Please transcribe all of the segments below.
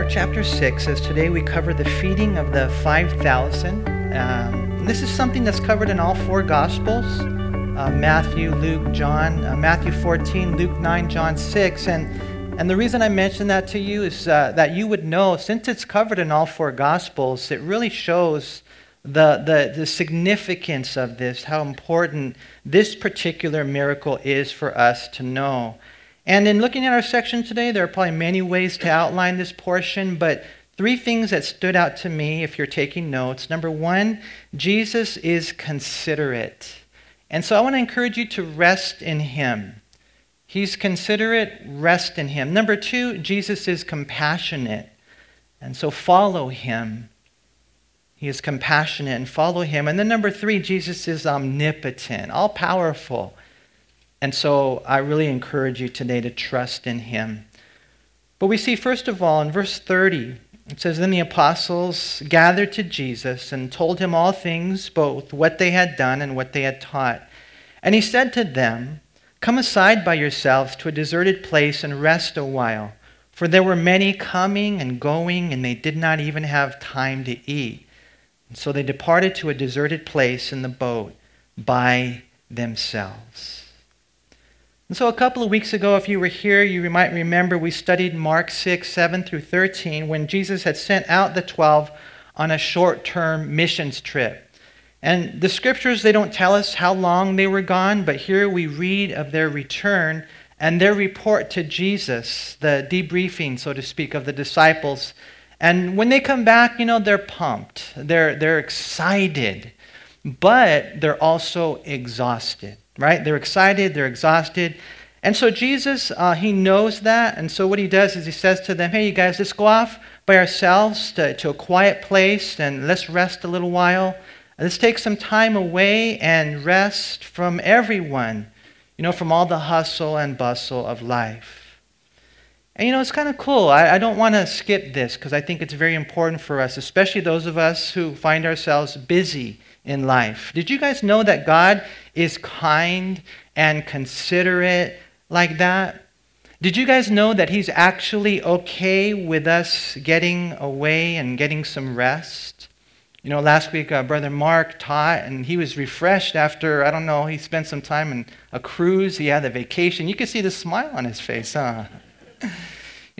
Mark chapter 6 says today we cover the feeding of the 5,000. Um, this is something that's covered in all four Gospels uh, Matthew, Luke, John, uh, Matthew 14, Luke 9, John 6. And, and the reason I mention that to you is uh, that you would know, since it's covered in all four Gospels, it really shows the, the, the significance of this, how important this particular miracle is for us to know. And in looking at our section today, there are probably many ways to outline this portion, but three things that stood out to me if you're taking notes. Number one, Jesus is considerate. And so I want to encourage you to rest in him. He's considerate, rest in him. Number two, Jesus is compassionate. And so follow him. He is compassionate and follow him. And then number three, Jesus is omnipotent, all powerful. And so I really encourage you today to trust in him. But we see, first of all, in verse 30, it says, Then the apostles gathered to Jesus and told him all things, both what they had done and what they had taught. And he said to them, Come aside by yourselves to a deserted place and rest a while. For there were many coming and going, and they did not even have time to eat. And so they departed to a deserted place in the boat by themselves. And so, a couple of weeks ago, if you were here, you might remember we studied Mark 6, 7 through 13, when Jesus had sent out the 12 on a short term missions trip. And the scriptures, they don't tell us how long they were gone, but here we read of their return and their report to Jesus, the debriefing, so to speak, of the disciples. And when they come back, you know, they're pumped, they're, they're excited, but they're also exhausted right? They're excited, they're exhausted. And so Jesus, uh, he knows that. And so what he does is he says to them, hey, you guys, let's go off by ourselves to, to a quiet place and let's rest a little while. Let's take some time away and rest from everyone, you know, from all the hustle and bustle of life. And you know, it's kind of cool. I, I don't want to skip this because I think it's very important for us, especially those of us who find ourselves busy in life. Did you guys know that God is kind and considerate like that? Did you guys know that He's actually okay with us getting away and getting some rest? You know, last week, uh, Brother Mark taught, and he was refreshed after, I don't know, he spent some time in a cruise. He had a vacation. You could see the smile on his face, huh?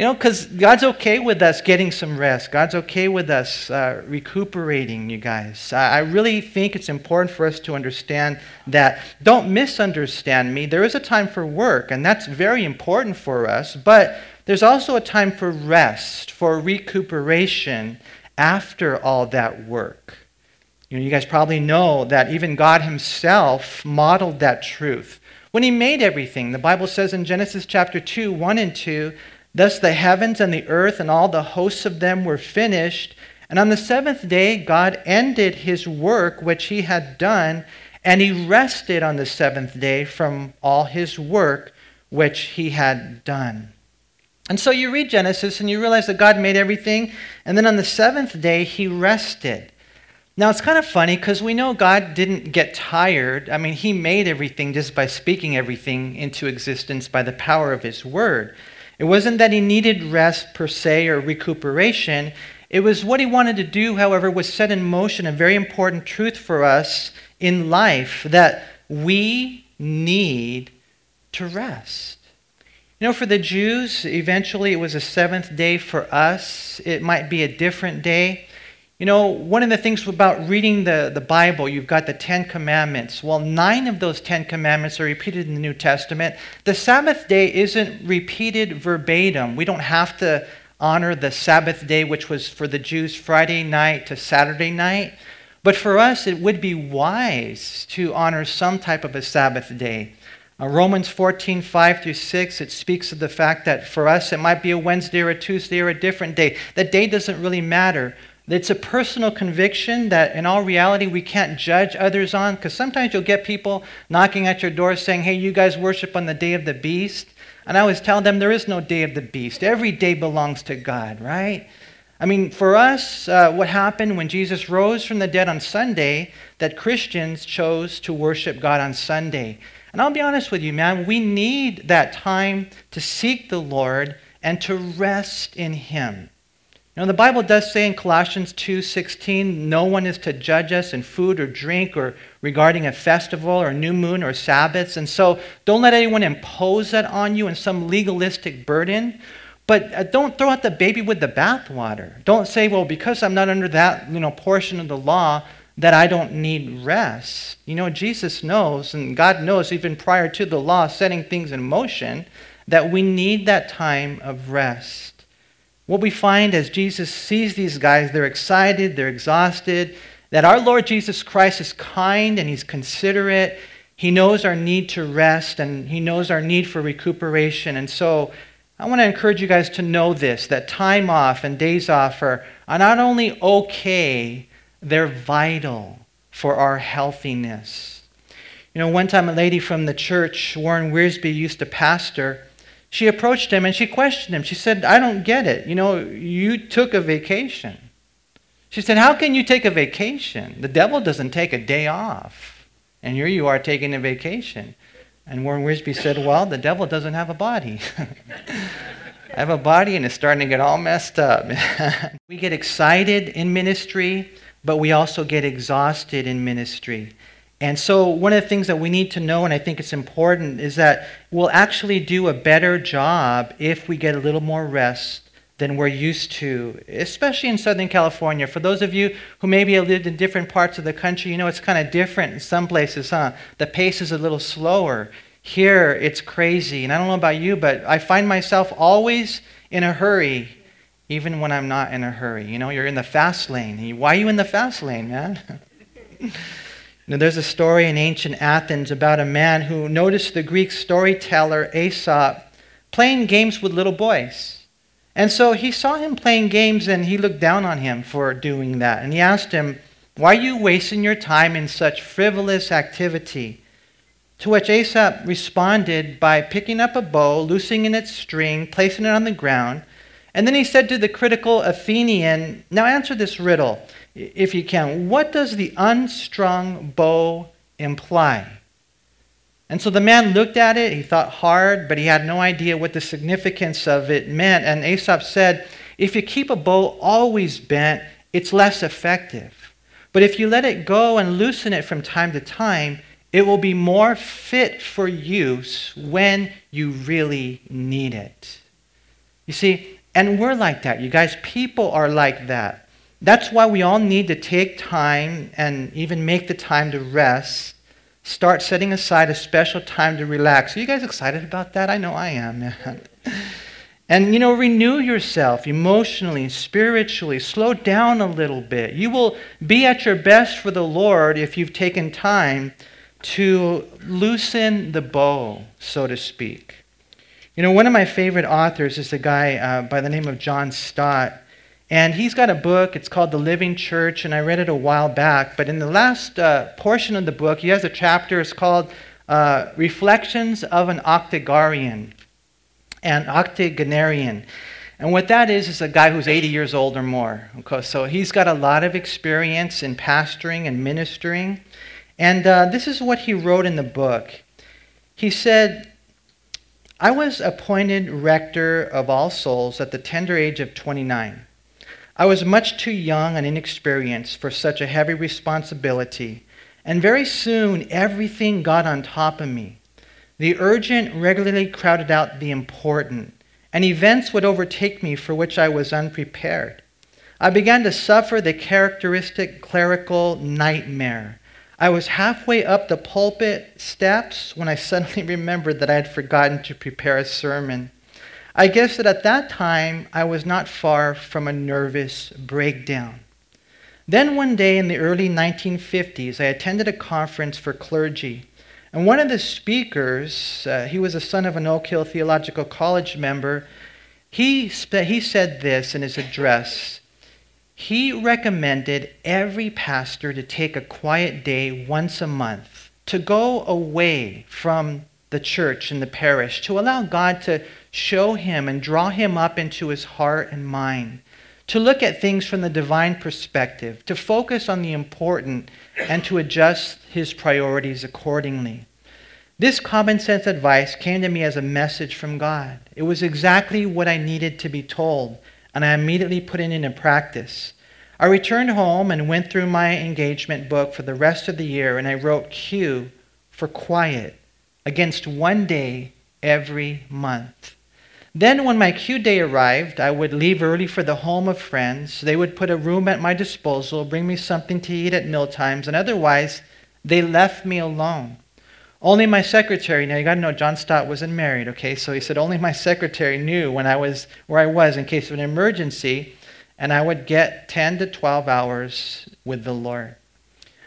You know, because God's okay with us getting some rest. God's okay with us uh, recuperating, you guys. I really think it's important for us to understand that. Don't misunderstand me. There is a time for work, and that's very important for us, but there's also a time for rest, for recuperation after all that work. You know, you guys probably know that even God Himself modeled that truth. When He made everything, the Bible says in Genesis chapter 2, 1 and 2, Thus the heavens and the earth and all the hosts of them were finished. And on the seventh day, God ended his work which he had done, and he rested on the seventh day from all his work which he had done. And so you read Genesis and you realize that God made everything, and then on the seventh day, he rested. Now it's kind of funny because we know God didn't get tired. I mean, he made everything just by speaking everything into existence by the power of his word. It wasn't that he needed rest per se or recuperation. It was what he wanted to do, however, was set in motion a very important truth for us in life that we need to rest. You know, for the Jews, eventually it was a seventh day. For us, it might be a different day. You know, one of the things about reading the, the Bible, you've got the Ten Commandments. Well, nine of those Ten Commandments are repeated in the New Testament. The Sabbath day isn't repeated verbatim. We don't have to honor the Sabbath day, which was for the Jews Friday night to Saturday night. But for us, it would be wise to honor some type of a Sabbath day. Uh, Romans 14, 5 through 6, it speaks of the fact that for us it might be a Wednesday or a Tuesday or a different day. That day doesn't really matter. It's a personal conviction that in all reality we can't judge others on because sometimes you'll get people knocking at your door saying, hey, you guys worship on the day of the beast. And I always tell them there is no day of the beast. Every day belongs to God, right? I mean, for us, uh, what happened when Jesus rose from the dead on Sunday, that Christians chose to worship God on Sunday. And I'll be honest with you, man, we need that time to seek the Lord and to rest in Him. Now the Bible does say in Colossians 2:16, no one is to judge us in food or drink or regarding a festival or new moon or Sabbaths. And so don't let anyone impose that on you in some legalistic burden. But uh, don't throw out the baby with the bathwater. Don't say, well, because I'm not under that you know, portion of the law, that I don't need rest. You know, Jesus knows, and God knows even prior to the law setting things in motion, that we need that time of rest. What we find as Jesus sees these guys, they're excited, they're exhausted, that our Lord Jesus Christ is kind and he's considerate. He knows our need to rest and he knows our need for recuperation. And so I want to encourage you guys to know this that time off and days off are, are not only okay, they're vital for our healthiness. You know, one time a lady from the church, Warren Wiersbe, used to pastor. She approached him and she questioned him. She said, I don't get it. You know, you took a vacation. She said, How can you take a vacation? The devil doesn't take a day off. And here you are taking a vacation. And Warren Wiersbe said, Well, the devil doesn't have a body. I have a body and it's starting to get all messed up. we get excited in ministry but we also get exhausted in ministry. And so, one of the things that we need to know, and I think it's important, is that we'll actually do a better job if we get a little more rest than we're used to, especially in Southern California. For those of you who maybe have lived in different parts of the country, you know it's kind of different in some places, huh? The pace is a little slower. Here, it's crazy. And I don't know about you, but I find myself always in a hurry even when I'm not in a hurry. You know, you're in the fast lane. Why are you in the fast lane, man? now, there's a story in ancient Athens about a man who noticed the Greek storyteller Aesop playing games with little boys. And so he saw him playing games and he looked down on him for doing that. And he asked him, Why are you wasting your time in such frivolous activity? To which Aesop responded by picking up a bow, loosening its string, placing it on the ground, and then he said to the critical Athenian, Now answer this riddle, if you can. What does the unstrung bow imply? And so the man looked at it, he thought hard, but he had no idea what the significance of it meant. And Aesop said, If you keep a bow always bent, it's less effective. But if you let it go and loosen it from time to time, it will be more fit for use when you really need it. You see, and we're like that, you guys. People are like that. That's why we all need to take time and even make the time to rest. Start setting aside a special time to relax. Are you guys excited about that? I know I am, man. And, you know, renew yourself emotionally, spiritually. Slow down a little bit. You will be at your best for the Lord if you've taken time to loosen the bow, so to speak. You know, one of my favorite authors is a guy uh, by the name of John Stott. And he's got a book, it's called The Living Church, and I read it a while back. But in the last uh, portion of the book, he has a chapter, it's called uh, Reflections of an Octogenarian. An Octogenarian. And what that is, is a guy who's 80 years old or more. Okay? So he's got a lot of experience in pastoring and ministering. And uh, this is what he wrote in the book. He said, I was appointed rector of All Souls at the tender age of 29. I was much too young and inexperienced for such a heavy responsibility, and very soon everything got on top of me. The urgent regularly crowded out the important, and events would overtake me for which I was unprepared. I began to suffer the characteristic clerical nightmare I was halfway up the pulpit steps when I suddenly remembered that I had forgotten to prepare a sermon. I guess that at that time I was not far from a nervous breakdown. Then one day in the early 1950s, I attended a conference for clergy. And one of the speakers, uh, he was a son of an Oak Hill Theological College member, he, spe- he said this in his address he recommended every pastor to take a quiet day once a month, to go away from the church and the parish, to allow God to show him and draw him up into his heart and mind, to look at things from the divine perspective, to focus on the important, and to adjust his priorities accordingly. This common sense advice came to me as a message from God. It was exactly what I needed to be told and I immediately put it into practice. I returned home and went through my engagement book for the rest of the year, and I wrote Q for quiet against one day every month. Then, when my Q day arrived, I would leave early for the home of friends. They would put a room at my disposal, bring me something to eat at meal times, and otherwise, they left me alone. Only my secretary, now you got to know John Stott wasn't married, okay? So he said only my secretary knew when I was where I was in case of an emergency, and I would get 10 to 12 hours with the Lord.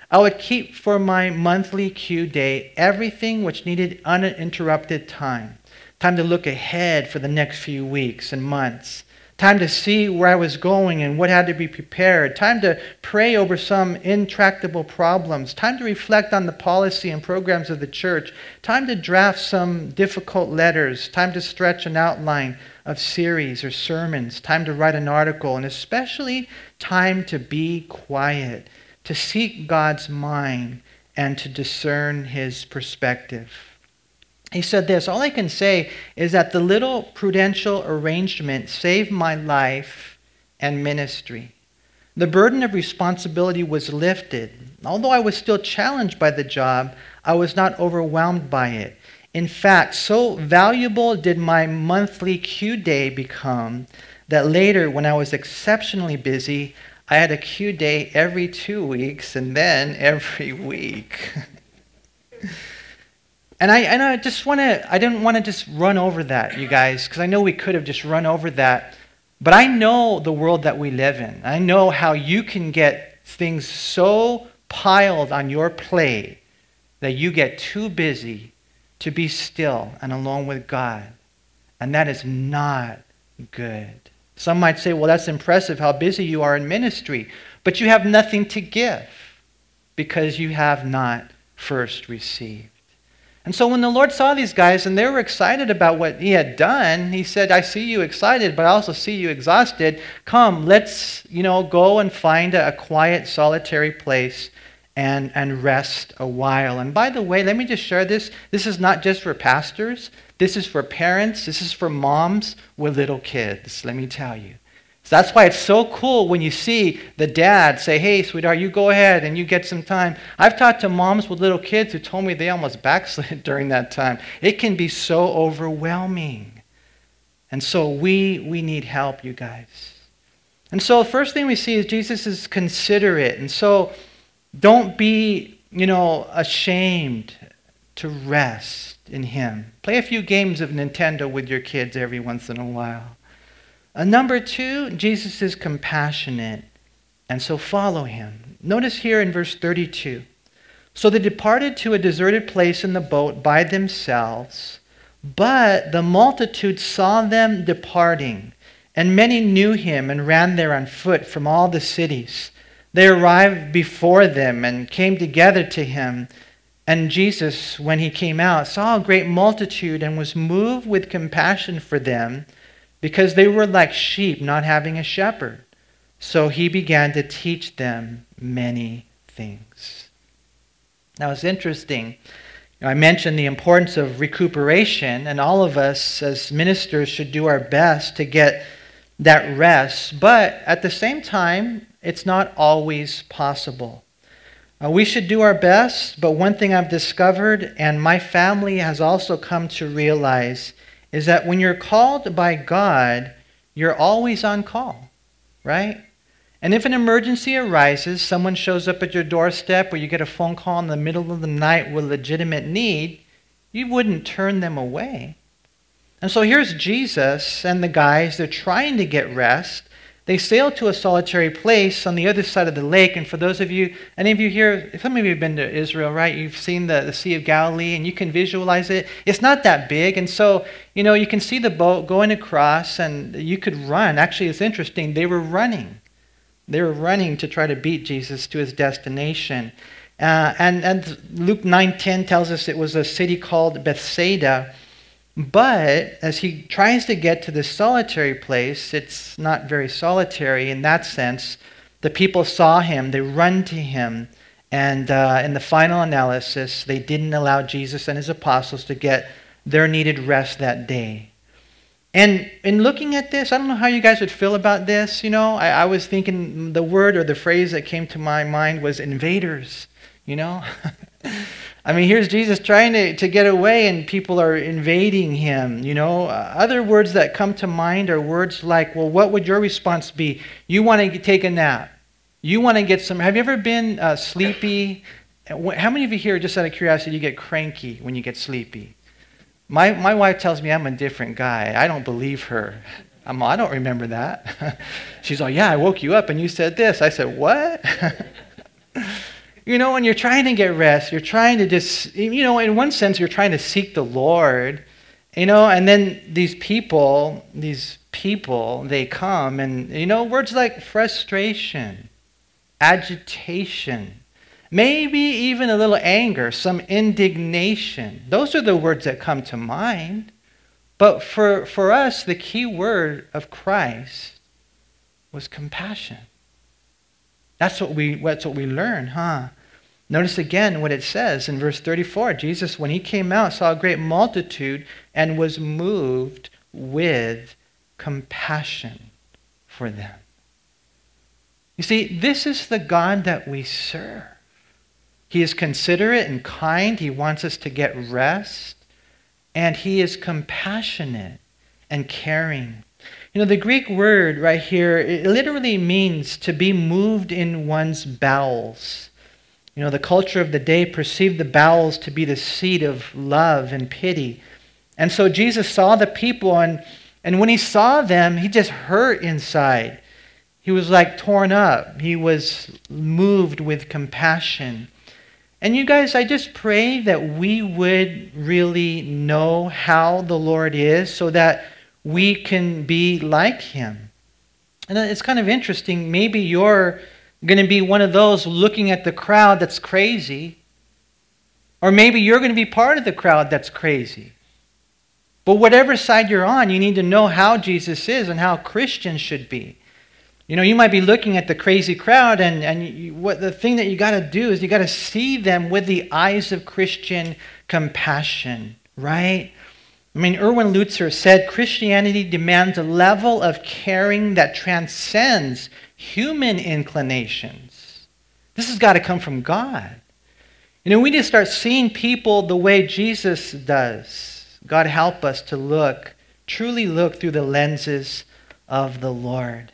I would keep for my monthly Q day everything which needed uninterrupted time time to look ahead for the next few weeks and months, time to see where I was going and what had to be prepared, time to pray over some intractable problems, time to reflect on the policy and programs of the church, time to draft some difficult letters, time to stretch an outline of series or sermons, time to write an article, and especially time to be quiet, to seek God's mind, and to discern his perspective he said this All I can say is that the little prudential arrangement saved my life and ministry. The burden of responsibility was lifted. Although I was still challenged by the job, I was not overwhelmed by it. In fact, so valuable did my monthly Q day become that later, when I was exceptionally busy, I had a Q day every two weeks and then every week. And I, and I just want to, I didn't want to just run over that, you guys, because I know we could have just run over that. But I know the world that we live in. I know how you can get things so piled on your plate that you get too busy to be still and alone with God. And that is not good. Some might say, well, that's impressive how busy you are in ministry, but you have nothing to give because you have not first received. And so when the Lord saw these guys and they were excited about what he had done, he said, I see you excited, but I also see you exhausted. Come, let's, you know, go and find a, a quiet, solitary place and, and rest a while. And by the way, let me just share this. This is not just for pastors. This is for parents. This is for moms with little kids, let me tell you. So that's why it's so cool when you see the dad say, Hey, sweetheart, you go ahead and you get some time. I've talked to moms with little kids who told me they almost backslid during that time. It can be so overwhelming. And so we, we need help, you guys. And so the first thing we see is Jesus is considerate. And so don't be, you know, ashamed to rest in him. Play a few games of Nintendo with your kids every once in a while. Uh, number two, Jesus is compassionate, and so follow him. Notice here in verse 32 So they departed to a deserted place in the boat by themselves, but the multitude saw them departing, and many knew him and ran there on foot from all the cities. They arrived before them and came together to him. And Jesus, when he came out, saw a great multitude and was moved with compassion for them because they were like sheep not having a shepherd. So he began to teach them many things. Now it's interesting. I mentioned the importance of recuperation, and all of us as ministers should do our best to get that rest, but at the same time, it's not always possible. Uh, we should do our best, but one thing I've discovered, and my family has also come to realize, is that when you're called by God, you're always on call, right? And if an emergency arises, someone shows up at your doorstep or you get a phone call in the middle of the night with legitimate need, you wouldn't turn them away. And so here's Jesus and the guys, they're trying to get rest, they sail to a solitary place on the other side of the lake. And for those of you, any of you here, some of you have been to Israel, right? You've seen the, the Sea of Galilee and you can visualize it. It's not that big. And so, you know, you can see the boat going across and you could run. Actually, it's interesting. They were running. They were running to try to beat Jesus to his destination. Uh, and, and Luke 9.10 tells us it was a city called Bethsaida. But as he tries to get to this solitary place, it's not very solitary in that sense. The people saw him, they run to him, and uh, in the final analysis, they didn't allow Jesus and his apostles to get their needed rest that day. And in looking at this, I don't know how you guys would feel about this. You know, I, I was thinking the word or the phrase that came to my mind was invaders, you know? I mean, here's Jesus trying to, to get away, and people are invading him. You know, uh, other words that come to mind are words like, well, what would your response be? You want to take a nap. You want to get some. Have you ever been uh, sleepy? How many of you here, just out of curiosity, you get cranky when you get sleepy? My, my wife tells me I'm a different guy. I don't believe her. I'm, I don't remember that. She's like, Yeah, I woke you up and you said this. I said, What? You know, when you're trying to get rest, you're trying to just, you know, in one sense, you're trying to seek the Lord, you know, and then these people, these people, they come and, you know, words like frustration, agitation, maybe even a little anger, some indignation. Those are the words that come to mind. But for, for us, the key word of Christ was compassion. That's what we, that's what we learn, huh? Notice again what it says in verse 34. Jesus, when he came out, saw a great multitude and was moved with compassion for them. You see, this is the God that we serve. He is considerate and kind. He wants us to get rest. And he is compassionate and caring. You know, the Greek word right here, it literally means to be moved in one's bowels. You know, the culture of the day perceived the bowels to be the seat of love and pity. And so Jesus saw the people, and, and when he saw them, he just hurt inside. He was like torn up, he was moved with compassion. And you guys, I just pray that we would really know how the Lord is so that we can be like him. And it's kind of interesting. Maybe you're going to be one of those looking at the crowd that's crazy. Or maybe you're going to be part of the crowd that's crazy. But whatever side you're on, you need to know how Jesus is and how Christians should be. You know, you might be looking at the crazy crowd, and, and you, what the thing that you got to do is you got to see them with the eyes of Christian compassion, right? I mean, Erwin Lutzer said Christianity demands a level of caring that transcends human inclinations. This has got to come from God. You know, we need to start seeing people the way Jesus does. God help us to look, truly look through the lenses of the Lord.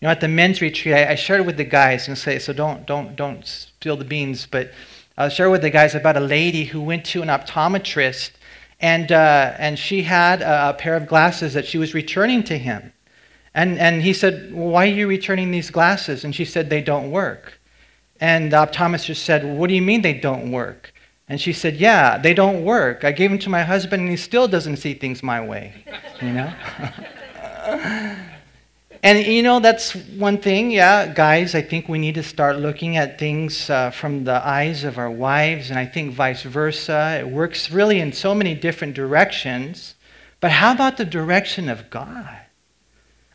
You know, at the men's retreat, I, I shared with the guys and say, so don't don't don't spill the beans, but I'll share with the guys about a lady who went to an optometrist and, uh, and she had a, a, pair of glasses that she was returning to him. And, and he said, well, Why are you returning these glasses? And she said, They don't work. And the optometrist said, What do you mean they don't work? And she said, Yeah, they don't work. I gave them to my husband and he still doesn't see things my way. You know? And you know, that's one thing, yeah, guys. I think we need to start looking at things uh, from the eyes of our wives, and I think vice versa. It works really in so many different directions. But how about the direction of God?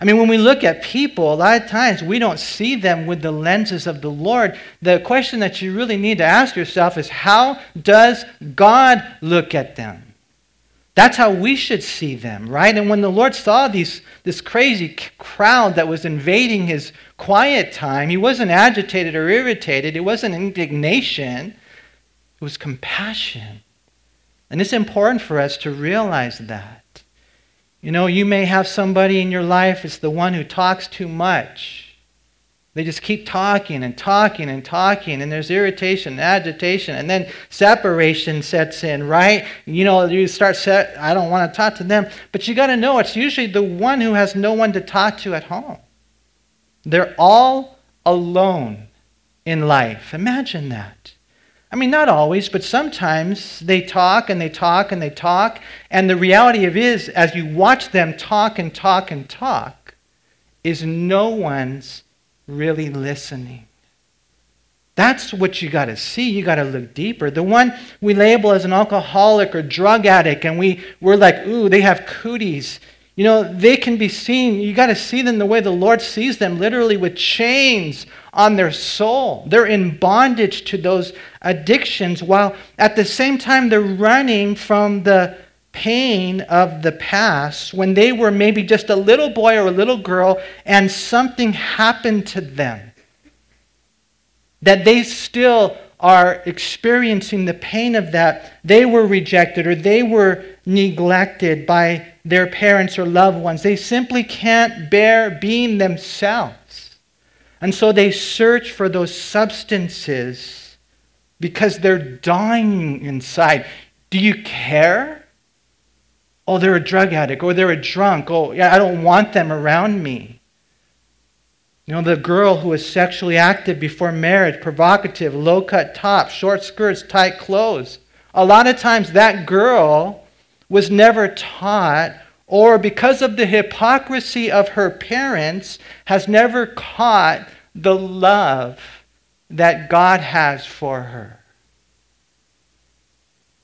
I mean, when we look at people, a lot of times we don't see them with the lenses of the Lord. The question that you really need to ask yourself is how does God look at them? That's how we should see them, right? And when the Lord saw these, this crazy crowd that was invading his quiet time, he wasn't agitated or irritated. It wasn't indignation, it was compassion. And it's important for us to realize that. You know, you may have somebody in your life, it's the one who talks too much. They just keep talking and talking and talking, and there's irritation and agitation, and then separation sets in, right? You know, you start set, I don't want to talk to them, but you got to know it's usually the one who has no one to talk to at home. They're all alone in life. Imagine that. I mean, not always, but sometimes they talk and they talk and they talk, and the reality of it is, as you watch them talk and talk and talk, is no one's really listening. That's what you got to see. You got to look deeper. The one we label as an alcoholic or drug addict, and we, we're like, ooh, they have cooties. You know, they can be seen. You got to see them the way the Lord sees them, literally with chains on their soul. They're in bondage to those addictions, while at the same time they're running from the pain of the past when they were maybe just a little boy or a little girl and something happened to them. That they still are experiencing the pain of that. They were rejected or they were neglected by their parents or loved ones. They simply can't bear being themselves. And so they search for those substances because they're dying inside. Do you care? Oh, they're a drug addict, or they're a drunk. Oh, yeah, I don't want them around me. You know, the girl who was sexually active before marriage, provocative, low cut tops, short skirts, tight clothes. A lot of times that girl was never taught, or because of the hypocrisy of her parents, has never caught the love that God has for her.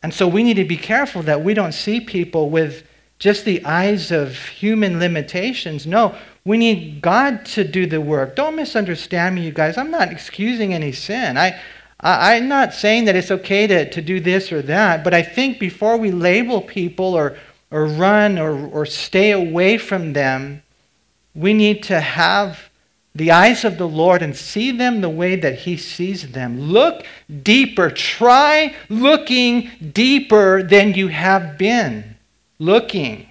And so we need to be careful that we don't see people with just the eyes of human limitations. No, we need God to do the work. Don't misunderstand me, you guys. I'm not excusing any sin. I, I, am not saying that it's okay to, to do this or that, but I think before we label people or, or run or, or stay away from them, we need to have the eyes of the Lord and see them the way that He sees them. Look deeper. Try looking deeper than you have been looking.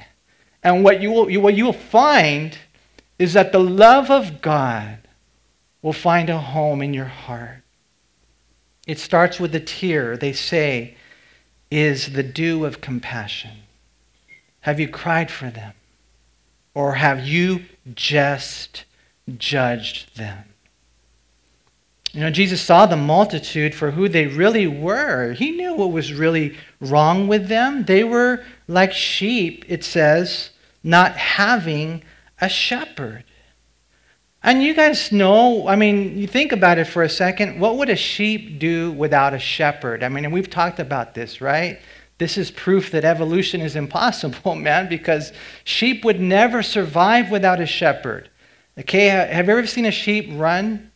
And what you will, what you will find is that the love of God will find a home in your heart. It starts with a tear, they say, is the dew of compassion. Have you cried for them? Or have you just judged them. You know, Jesus saw the multitude for who they really were. He knew what was really wrong with them. They were like sheep, it says, not having a shepherd. And you guys know, I mean, you think about it for a second. What would a sheep do without a shepherd? I mean, and we've talked about this, right? This is proof that evolution is impossible, man, because sheep would never survive without a shepherd. Okay, have you ever seen a sheep run?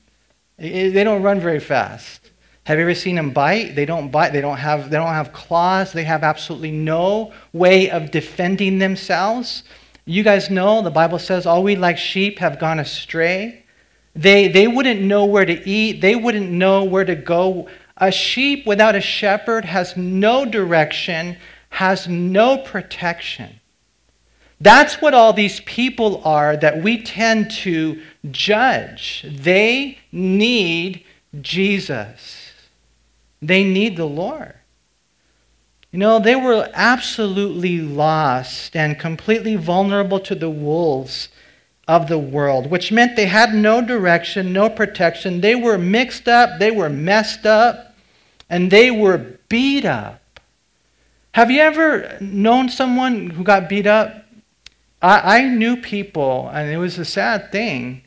They don't run very fast. Have you ever seen them bite? They don't bite. They don't have, they don't have claws. They have absolutely no way of defending themselves. You guys know the Bible says all we like sheep have gone astray. They, they wouldn't know where to eat, they wouldn't know where to go. A sheep without a shepherd has no direction, has no protection. That's what all these people are that we tend to judge. They need Jesus, they need the Lord. You know, they were absolutely lost and completely vulnerable to the wolves of the world, which meant they had no direction, no protection. They were mixed up, they were messed up, and they were beat up. Have you ever known someone who got beat up? I, I knew people, and it was a sad thing,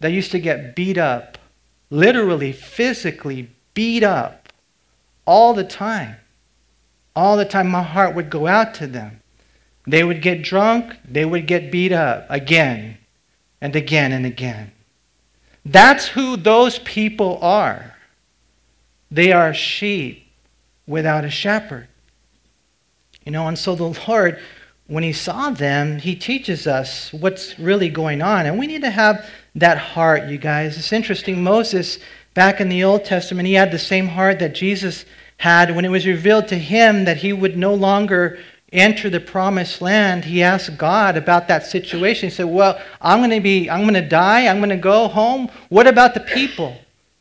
that used to get beat up, literally, physically beat up all the time. All the time, my heart would go out to them. They would get drunk, they would get beat up again and again and again. That's who those people are. They are sheep without a shepherd. You know, and so the Lord when he saw them, he teaches us what's really going on. And we need to have that heart, you guys. It's interesting. Moses, back in the Old Testament, he had the same heart that Jesus had when it was revealed to him that he would no longer enter the promised land. He asked God about that situation. He said, Well, I'm going to be, I'm going to die. I'm going to go home. What about the people?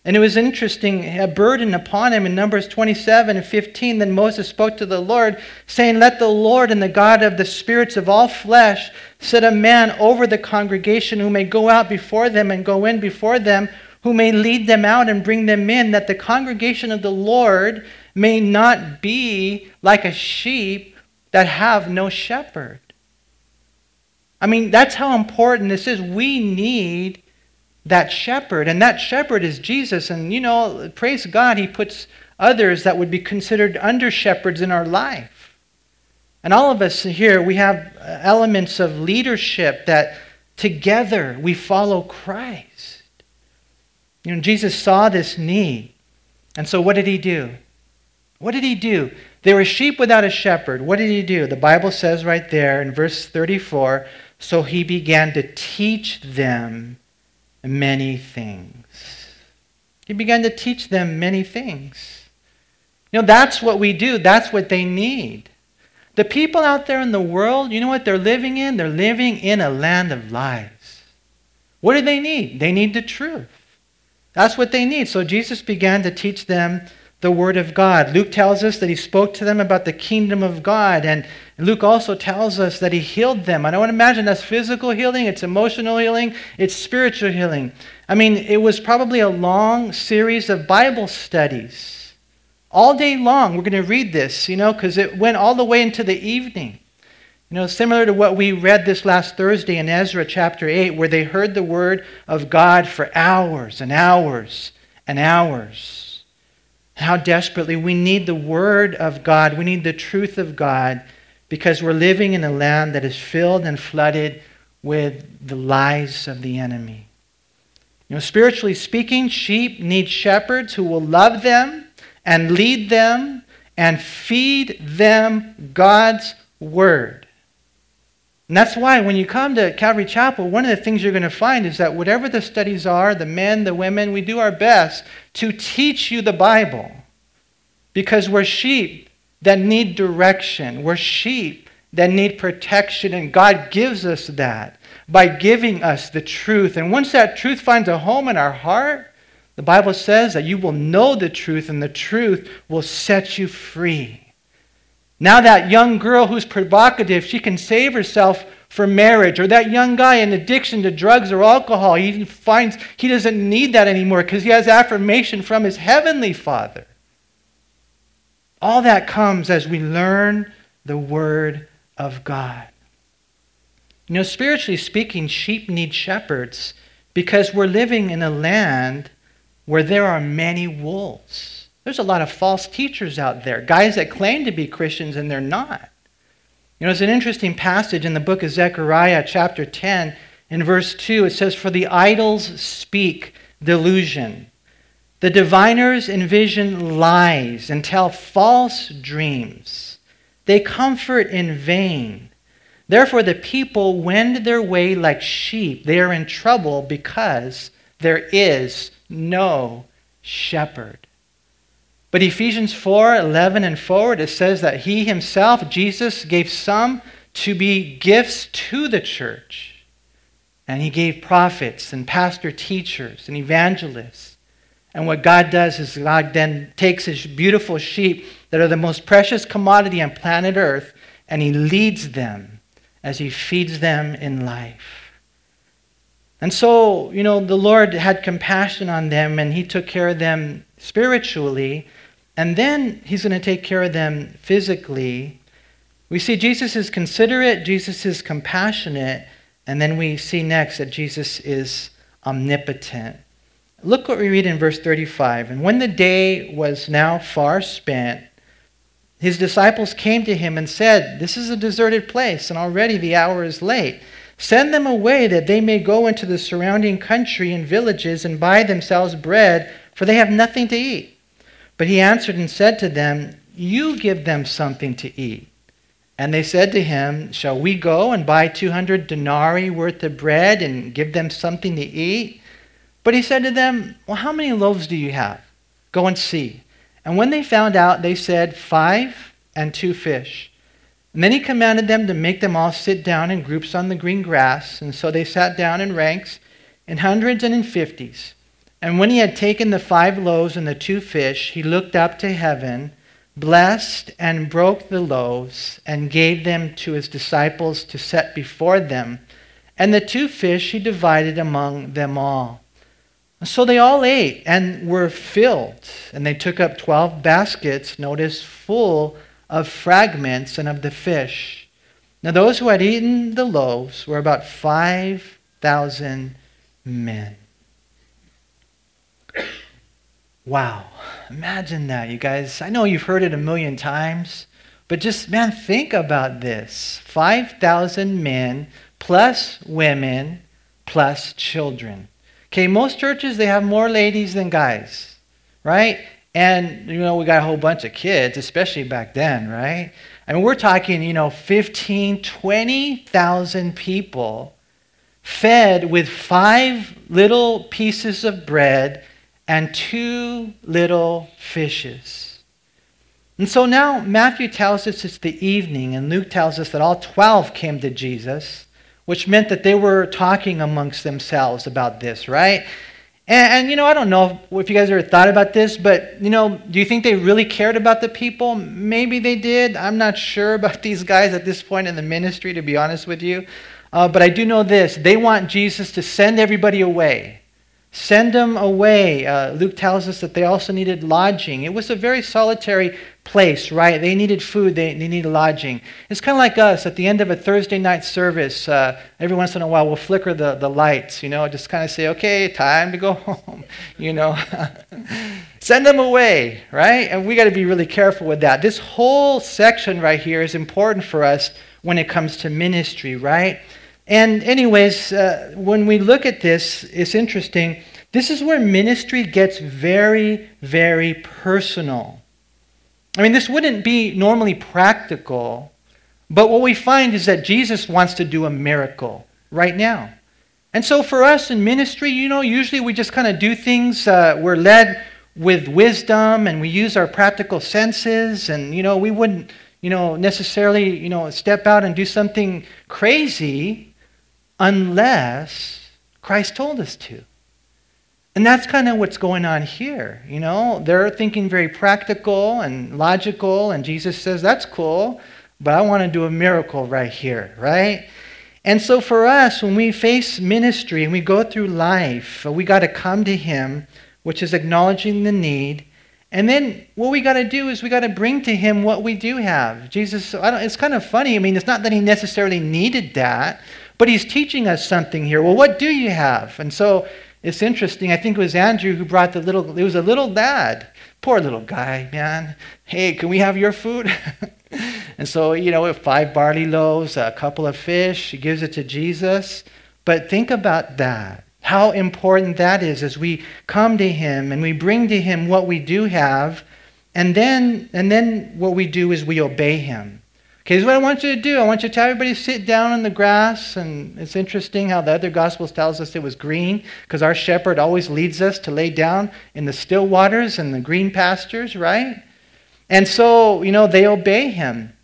And it was interesting, a burden upon him in Numbers 27 and 15. Then Moses spoke to the Lord, saying, Let the Lord and the God of the spirits of all flesh set a man over the congregation who may go out before them and go in before them, who may lead them out and bring them in, that the congregation of the Lord may not be like a sheep that have no shepherd. I mean, that's how important this is. We need that shepherd. And that shepherd is Jesus. And, you know, praise God, he puts others that would be considered under shepherds in our life. And all of us here, we have uh, elements of leadership that together we follow Christ. You know, Jesus saw this need. And so what did he do? What did he do? They were sheep without a shepherd. What did he do? The Bible says right there in verse 34 so he began to teach them many things. He began to teach them many things. You know, that's what we do, that's what they need. The people out there in the world, you know what they're living in? They're living in a land of lies. What do they need? They need the truth. That's what they need. So Jesus began to teach them the Word of God. Luke tells us that he spoke to them about the kingdom of God. And Luke also tells us that he healed them. I don't want to imagine that's physical healing, it's emotional healing, it's spiritual healing. I mean, it was probably a long series of Bible studies. All day long, we're going to read this, you know, because it went all the way into the evening. You know, similar to what we read this last Thursday in Ezra chapter 8, where they heard the word of God for hours and hours and hours how desperately we need the Word of God. We need the truth of God because we're living in a land that is filled and flooded with the lies of the enemy. You know, spiritually speaking, sheep need shepherds who will love them and lead them and feed them God's Word. And that's why when you come to Calvary Chapel, one of the things you're going to find is that whatever the studies are, the men, the women, we do our best to teach you the Bible. Because we're sheep that need direction. We're sheep that need protection, and God gives us that by giving us the truth. And once that truth finds a home in our heart, the Bible says that you will know the truth, and the truth will set you free. Now, that young girl who's provocative, she can save herself for marriage. Or that young guy in addiction to drugs or alcohol, he finds he doesn't need that anymore because he has affirmation from his heavenly Father. All that comes as we learn the Word of God. You know, spiritually speaking, sheep need shepherds because we're living in a land where there are many wolves. There's a lot of false teachers out there, guys that claim to be Christians and they're not. You know, it's an interesting passage in the book of Zechariah, chapter 10, in verse 2. It says, For the idols speak delusion. The diviners envision lies and tell false dreams. They comfort in vain. Therefore, the people wend their way like sheep. They are in trouble because there is no shepherd. But Ephesians 4 11 and forward, it says that he himself, Jesus, gave some to be gifts to the church. And he gave prophets and pastor teachers and evangelists. And what God does is God then takes his beautiful sheep that are the most precious commodity on planet Earth and he leads them as he feeds them in life. And so, you know, the Lord had compassion on them and he took care of them spiritually and then he's going to take care of them physically. We see Jesus is considerate, Jesus is compassionate, and then we see next that Jesus is omnipotent. Look what we read in verse 35. And when the day was now far spent, his disciples came to him and said, This is a deserted place, and already the hour is late. Send them away that they may go into the surrounding country and villages and buy themselves bread, for they have nothing to eat. But he answered and said to them, You give them something to eat. And they said to him, Shall we go and buy 200 denarii worth of bread and give them something to eat? But he said to them, Well, how many loaves do you have? Go and see. And when they found out, they said, Five and two fish. And then he commanded them to make them all sit down in groups on the green grass. And so they sat down in ranks, in hundreds and in fifties. And when he had taken the five loaves and the two fish, he looked up to heaven, blessed and broke the loaves, and gave them to his disciples to set before them. And the two fish he divided among them all. So they all ate and were filled. And they took up twelve baskets, notice, full of fragments and of the fish. Now those who had eaten the loaves were about 5,000 men. Wow. Imagine that, you guys. I know you've heard it a million times, but just, man, think about this 5,000 men plus women plus children. Okay, most churches, they have more ladies than guys, right? And, you know, we got a whole bunch of kids, especially back then, right? I mean, we're talking, you know, 15, 20,000 people fed with five little pieces of bread and two little fishes. And so now Matthew tells us it's the evening, and Luke tells us that all 12 came to Jesus, which meant that they were talking amongst themselves about this, right? And, and, you know, I don't know if you guys ever thought about this, but, you know, do you think they really cared about the people? Maybe they did. I'm not sure about these guys at this point in the ministry, to be honest with you. Uh, but I do know this they want Jesus to send everybody away. Send them away. Uh, Luke tells us that they also needed lodging. It was a very solitary place, right? They needed food, they, they needed lodging. It's kind of like us at the end of a Thursday night service. Uh, every once in a while, we'll flicker the, the lights, you know, just kind of say, okay, time to go home, you know. Send them away, right? And we got to be really careful with that. This whole section right here is important for us when it comes to ministry, right? And, anyways, uh, when we look at this, it's interesting. This is where ministry gets very, very personal. I mean, this wouldn't be normally practical, but what we find is that Jesus wants to do a miracle right now. And so for us in ministry, you know, usually we just kind of do things, uh, we're led with wisdom and we use our practical senses, and, you know, we wouldn't, you know, necessarily, you know, step out and do something crazy unless Christ told us to. And that's kind of what's going on here. You know, they're thinking very practical and logical, and Jesus says, That's cool, but I want to do a miracle right here, right? And so for us, when we face ministry and we go through life, uh, we got to come to Him, which is acknowledging the need. And then what we got to do is we got to bring to Him what we do have. Jesus, it's kind of funny. I mean, it's not that He necessarily needed that, but he's teaching us something here. Well, what do you have? And so it's interesting. I think it was Andrew who brought the little, it was a little lad. Poor little guy, man. Hey, can we have your food? and so, you know, five barley loaves, a couple of fish, he gives it to Jesus. But think about that. How important that is as we come to him and we bring to him what we do have, and then and then what we do is we obey him. Okay, here's what I want you to do. I want you to tell everybody sit down in the grass. And it's interesting how the other Gospels tells us it was green, because our shepherd always leads us to lay down in the still waters and the green pastures, right? And so, you know, they obey him.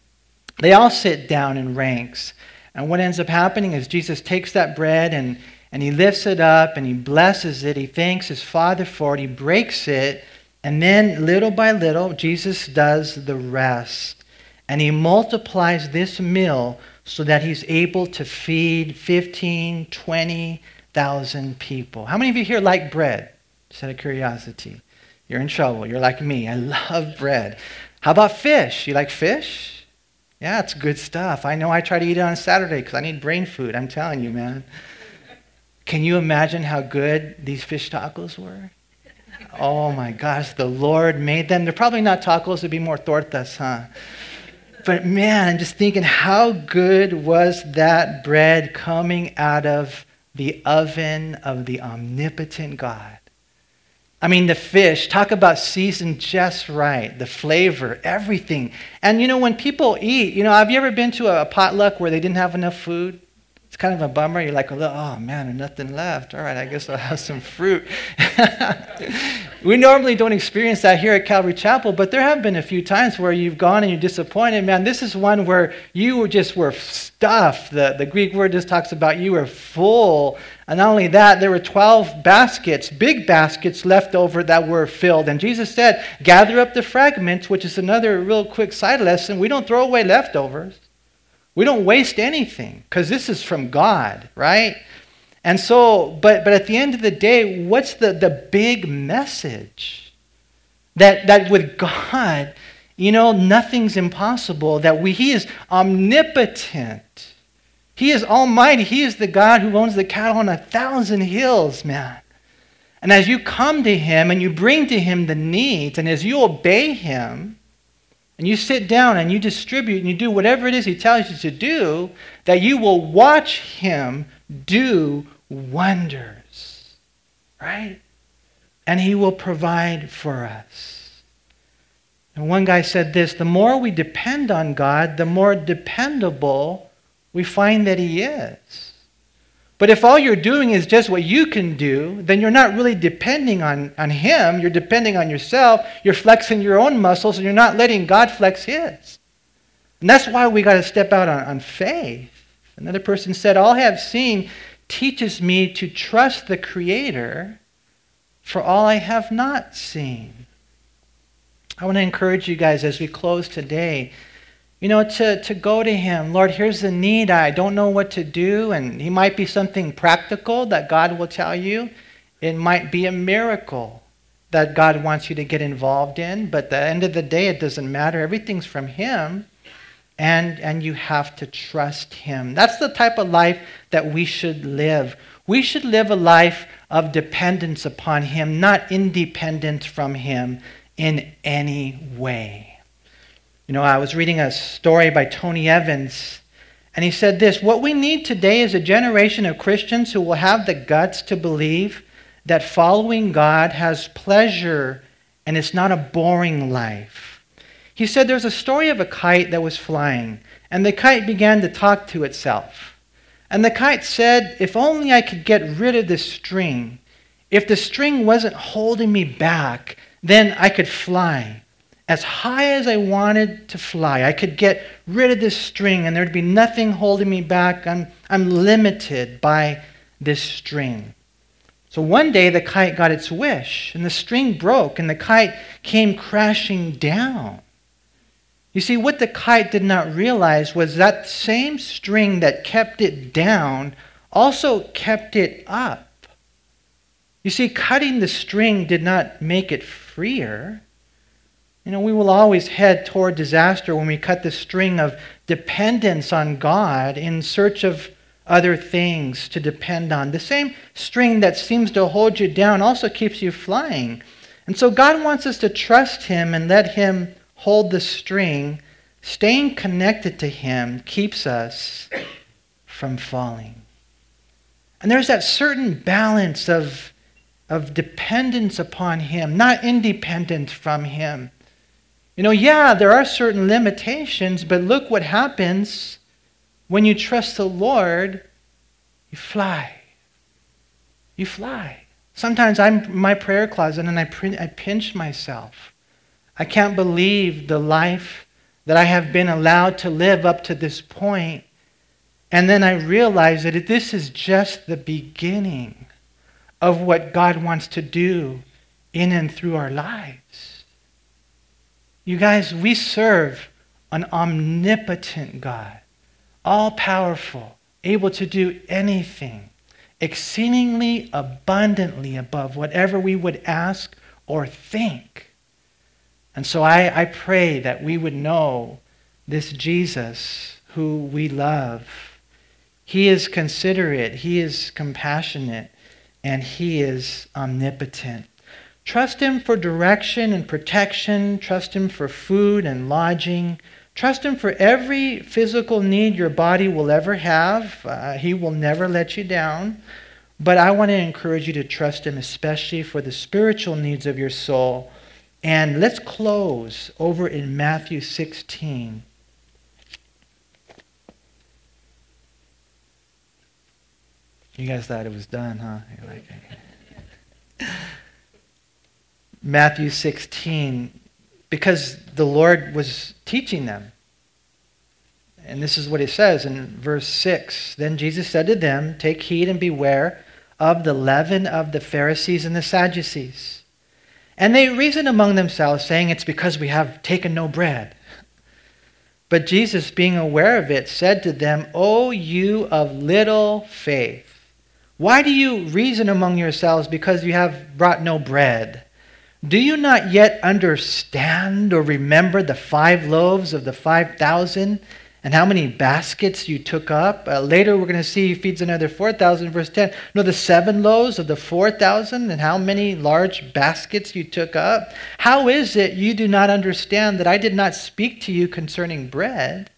They all sit down in ranks. And what ends up happening is Jesus takes that bread and, and he lifts it up and he blesses it. He thanks his Father for it. He breaks it. And then, little by little, Jesus does the rest. And he multiplies this meal so that he's able to feed 15, 20,000 people. How many of you here like bread? Just out of curiosity. You're in trouble. You're like me. I love bread. How about fish? You like fish? Yeah, it's good stuff. I know I try to eat it on Saturday because I need brain food. I'm telling you, man. Can you imagine how good these fish tacos were? Oh my gosh, the Lord made them. They're probably not tacos, it'd be more tortas, huh? But man, I'm just thinking, how good was that bread coming out of the oven of the omnipotent God? I mean, the fish, talk about seasoned just right, the flavor, everything. And you know, when people eat, you know, have you ever been to a potluck where they didn't have enough food? It's kind of a bummer. You're like, oh man, nothing left. All right, I guess I'll have some fruit. we normally don't experience that here at Calvary Chapel, but there have been a few times where you've gone and you're disappointed. Man, this is one where you just were stuffed. The, the Greek word just talks about you were full. And not only that, there were 12 baskets, big baskets left over that were filled. And Jesus said, gather up the fragments, which is another real quick side lesson. We don't throw away leftovers. We don't waste anything because this is from God, right? And so, but, but at the end of the day, what's the, the big message? That, that with God, you know, nothing's impossible, that we, He is omnipotent. He is almighty. He is the God who owns the cattle on a thousand hills, man. And as you come to Him and you bring to Him the needs, and as you obey Him, and you sit down and you distribute and you do whatever it is he tells you to do, that you will watch him do wonders. Right? And he will provide for us. And one guy said this the more we depend on God, the more dependable we find that He is. But if all you're doing is just what you can do, then you're not really depending on, on Him. You're depending on yourself. You're flexing your own muscles, and you're not letting God flex His. And that's why we got to step out on, on faith. Another person said, All I have seen teaches me to trust the Creator for all I have not seen. I want to encourage you guys as we close today, you know, to, to go to Him. Lord, here's the need. I don't know what to do. And He might be something practical that God will tell you, it might be a miracle that God wants you to get involved in. But at the end of the day, it doesn't matter. Everything's from Him. And, and you have to trust Him. That's the type of life that we should live. We should live a life of dependence upon Him, not independent from Him in any way. You know, I was reading a story by Tony Evans, and he said this What we need today is a generation of Christians who will have the guts to believe that following God has pleasure and it's not a boring life. He said there's a story of a kite that was flying, and the kite began to talk to itself. And the kite said, If only I could get rid of this string. If the string wasn't holding me back, then I could fly as high as I wanted to fly. I could get rid of this string and there'd be nothing holding me back. I'm, I'm limited by this string. So one day the kite got its wish and the string broke and the kite came crashing down. You see, what the kite did not realize was that same string that kept it down also kept it up. You see, cutting the string did not make it freer. You know, we will always head toward disaster when we cut the string of dependence on God in search of other things to depend on. The same string that seems to hold you down also keeps you flying. And so God wants us to trust Him and let Him hold the string. Staying connected to Him keeps us from falling. And there's that certain balance of of dependence upon Him, not independent from Him. You know, yeah, there are certain limitations, but look what happens when you trust the Lord, you fly. You fly. Sometimes I'm in my prayer closet and I, I pinch myself. I can't believe the life that I have been allowed to live up to this point. And then I realize that this is just the beginning of what God wants to do in and through our lives. You guys, we serve an omnipotent God, all powerful, able to do anything, exceedingly abundantly above whatever we would ask or think. And so I, I pray that we would know this Jesus who we love. He is considerate, He is compassionate, and He is omnipotent. Trust Him for direction and protection. Trust Him for food and lodging. Trust Him for every physical need your body will ever have. Uh, he will never let you down. But I want to encourage you to trust Him, especially for the spiritual needs of your soul. And let's close over in Matthew 16. You guys thought it was done, huh? Like, Matthew 16, because the Lord was teaching them. And this is what he says in verse 6. Then Jesus said to them, Take heed and beware of the leaven of the Pharisees and the Sadducees. And they reasoned among themselves, saying, It's because we have taken no bread. But Jesus, being aware of it, said to them, O you of little faith. Why do you reason among yourselves because you have brought no bread? Do you not yet understand or remember the five loaves of the 5,000 and how many baskets you took up? Uh, later, we're going to see he feeds another 4,000, verse 10. No, the seven loaves of the 4,000 and how many large baskets you took up? How is it you do not understand that I did not speak to you concerning bread,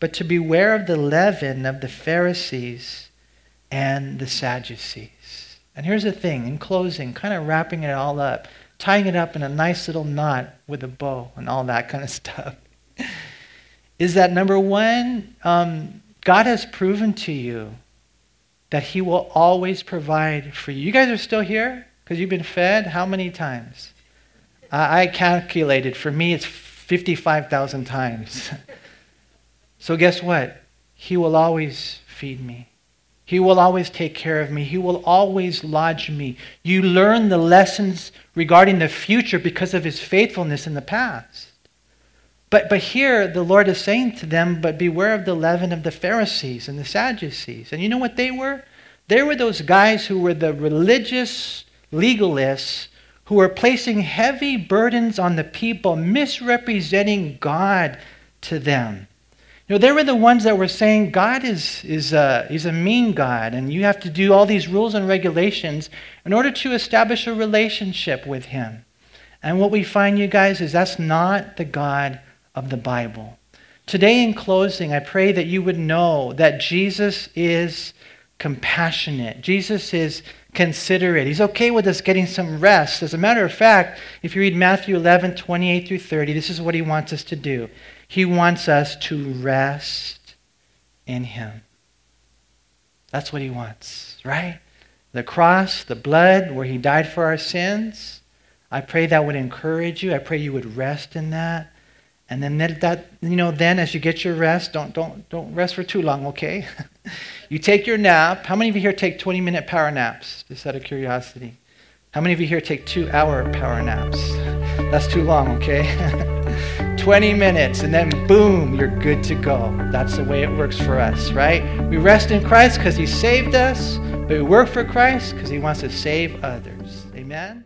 but to beware of the leaven of the Pharisees? and the Sadducees. And here's the thing, in closing, kind of wrapping it all up, tying it up in a nice little knot with a bow and all that kind of stuff, is that number one, um, God has proven to you that He will always provide for you. You guys are still here because you've been fed how many times? I, I calculated, for me, it's 55,000 times. so, guess what? He will always feed me. He will always take care of me. He will always lodge me. You learn the lessons regarding the future because of his faithfulness in the past. But, but here, the Lord is saying to them, But beware of the leaven of the Pharisees and the Sadducees. And you know what they were? They were those guys who were the religious legalists who were placing heavy burdens on the people, misrepresenting God to them. You know, they were the ones that were saying God is, is a, he's a mean God, and you have to do all these rules and regulations in order to establish a relationship with him. And what we find, you guys, is that's not the God of the Bible. Today, in closing, I pray that you would know that Jesus is compassionate. Jesus is considerate. He's okay with us getting some rest. As a matter of fact, if you read Matthew 11, 28 through 30, this is what he wants us to do. He wants us to rest in him. That's what he wants, right? The cross, the blood, where he died for our sins. I pray that would encourage you. I pray you would rest in that. And then that, that, you know, then as you get your rest, don't don't don't rest for too long, okay? you take your nap. How many of you here take 20 minute power naps? Just out of curiosity. How many of you here take two hour power naps? That's too long, okay? 20 minutes, and then boom, you're good to go. That's the way it works for us, right? We rest in Christ because He saved us, but we work for Christ because He wants to save others. Amen?